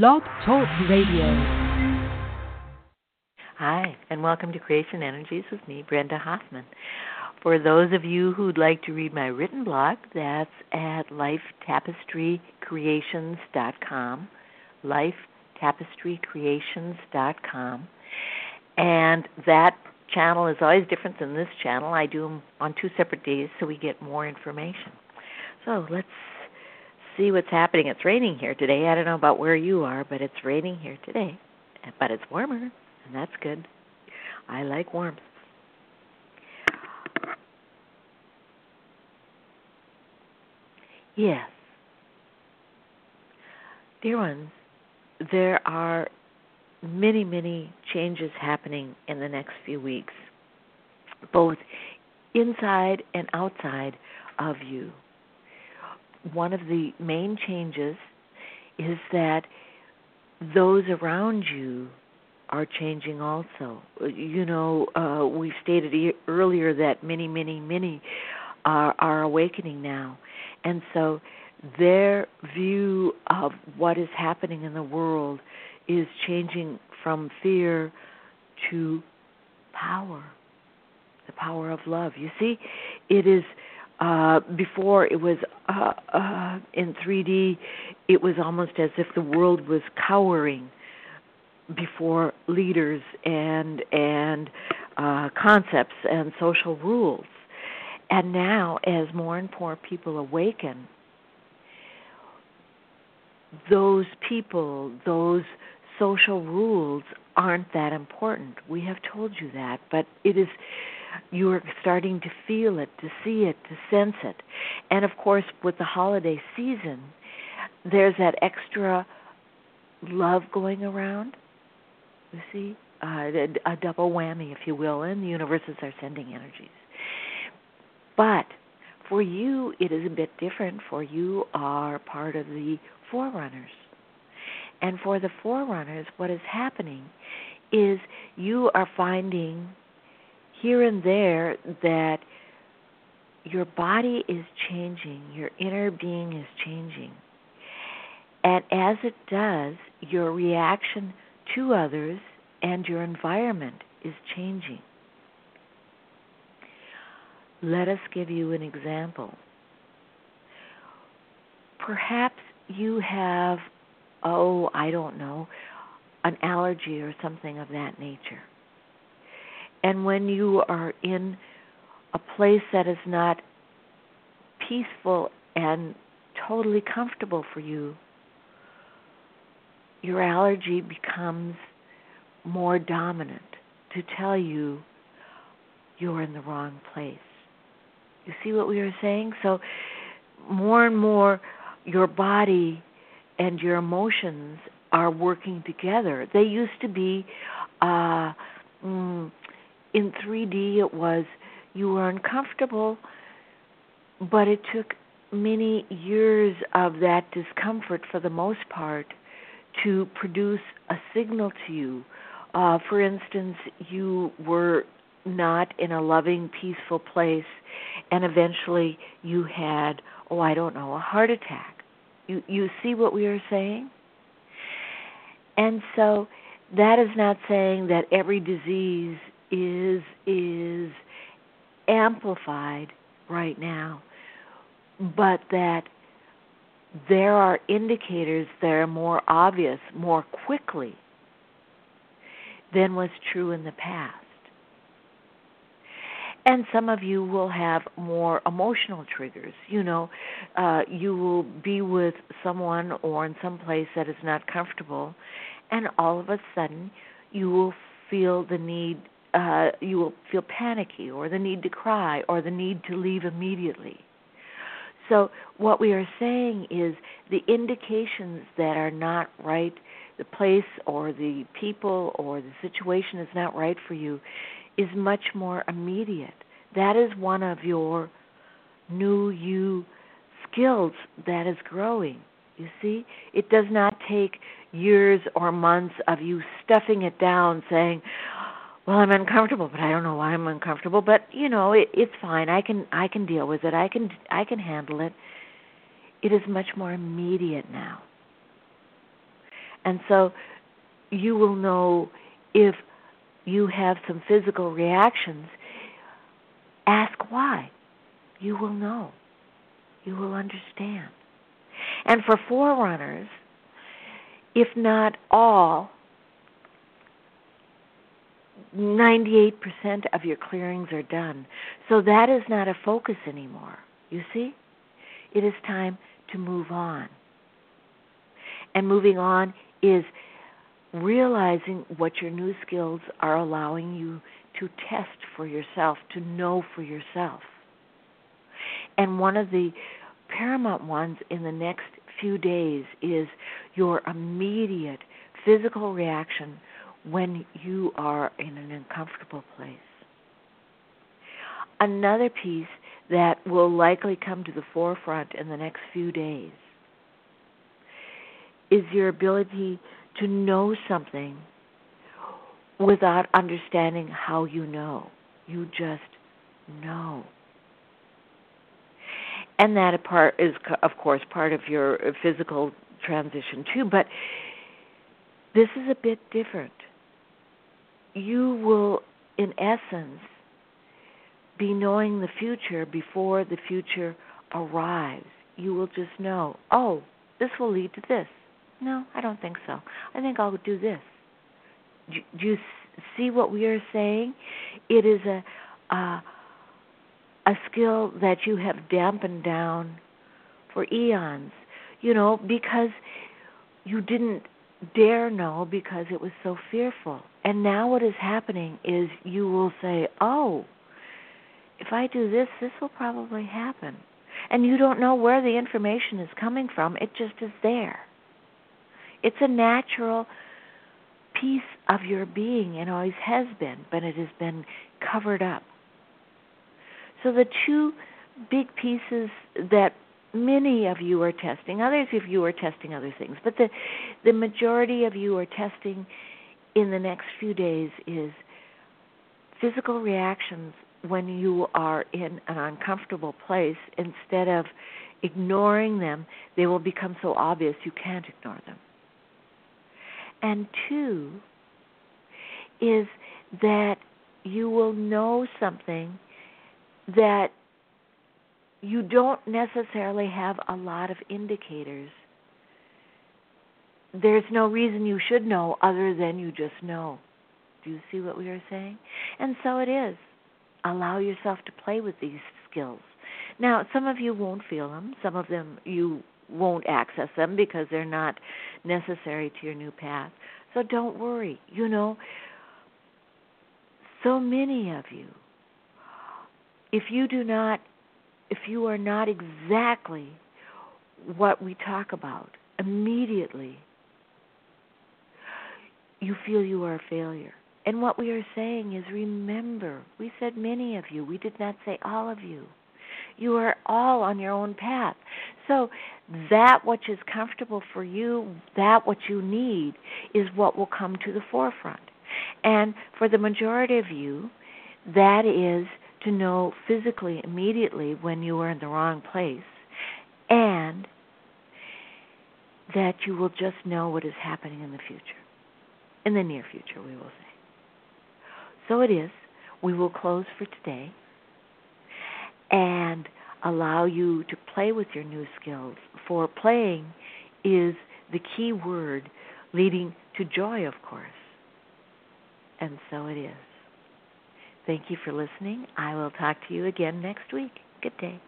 Blog Talk Radio. Hi, and welcome to Creation Energies with me, Brenda Hoffman. For those of you who'd like to read my written blog, that's at lifetapestrycreations.com, lifetapestrycreations.com. And that channel is always different than this channel. I do them on two separate days so we get more information. So let's see what's happening. It's raining here today. I don't know about where you are, but it's raining here today. But it's warmer, and that's good. I like warmth. Yes. Dear ones, there are many, many changes happening in the next few weeks, both inside and outside of you. One of the main changes is that those around you are changing also. You know, uh, we stated e- earlier that many, many, many are, are awakening now. And so their view of what is happening in the world is changing from fear to power, the power of love. You see, it is uh, before it was uh, uh, in 3D, it was almost as if the world was cowering before leaders and and uh, concepts and social rules. And now, as more and more people awaken, those people, those social rules aren't that important. We have told you that, but it is you are starting to feel it, to see it, to sense it. And of course, with the holiday season, there's that extra love going around. You see, uh, a double whammy, if you will, and the universes are sending energies. But for you, it is a bit different, for you are part of the forerunners. And for the forerunners, what is happening is you are finding here and there that your body is changing, your inner being is changing. And as it does, your reaction to others and your environment is changing. Let us give you an example. Perhaps you have, oh, I don't know, an allergy or something of that nature. And when you are in a place that is not peaceful and totally comfortable for you, your allergy becomes more dominant to tell you you're in the wrong place. You see what we are saying? So, more and more, your body and your emotions are working together. They used to be, uh, mm, in 3D, it was you were uncomfortable, but it took many years of that discomfort for the most part to produce a signal to you. Uh, for instance, you were not in a loving, peaceful place, and eventually you had, oh, I don't know, a heart attack. You you see what we are saying? And so that is not saying that every disease is is amplified right now, but that there are indicators that are more obvious more quickly than was true in the past. And some of you will have more emotional triggers. You know, uh, you will be with someone or in some place that is not comfortable, and all of a sudden you will feel the need, uh, you will feel panicky or the need to cry or the need to leave immediately. So, what we are saying is the indications that are not right, the place or the people or the situation is not right for you, is much more immediate. That is one of your new you skills that is growing. You see? It does not take years or months of you stuffing it down saying, well i'm uncomfortable but i don't know why i'm uncomfortable but you know it, it's fine i can i can deal with it i can i can handle it it is much more immediate now And so you will know if you have some physical reactions. Ask why. You will know. You will understand. And for forerunners, if not all, 98% of your clearings are done. So that is not a focus anymore. You see? It is time to move on. And moving on is realizing what your new skills are allowing you to test for yourself, to know for yourself. And one of the paramount ones in the next few days is your immediate physical reaction when you are in an uncomfortable place. Another piece that will likely come to the forefront in the next few days is your ability to know something without understanding how you know. You just know. And that part is, of course, part of your physical transition too. But this is a bit different. You will, in essence, be knowing the future before the future arrives. You will just know, oh, this will lead to this. No, I don't think so. I think I'll do this. Do, do you see what we are saying? It is a, a a skill that you have dampened down for eons, you know, because you didn't dare know because it was so fearful. And now what is happening is you will say, "Oh, if I do this, this will probably happen." And you don't know where the information is coming from. It just is there. It's a natural piece of your being and always has been, but it has been covered up. So the two big pieces that many of you are testing, others of you are testing other things, but the the majority of you are testing in the next few days is physical reactions when you are in an uncomfortable place instead of ignoring them, they will become so obvious you can't ignore them. And two is that you will know something that you don't necessarily have a lot of indicators. There's no reason you should know other than you just know. Do you see what we are saying? And so it is. Allow yourself to play with these skills. Now, some of you won't feel them, some of them you won't access them because they're not necessary to your new path. So don't worry. You know, so many of you if you do not if you are not exactly what we talk about immediately you feel you are a failure. And what we are saying is remember we said many of you. We did not say all of you. You are all on your own path. So that which is comfortable for you that what you need is what will come to the forefront. And for the majority of you that is to know physically immediately when you are in the wrong place and that you will just know what is happening in the future. In the near future, we will say. So it is. We will close for today and allow you to play with your new skills. For playing is the key word leading to joy, of course. And so it is. Thank you for listening. I will talk to you again next week. Good day.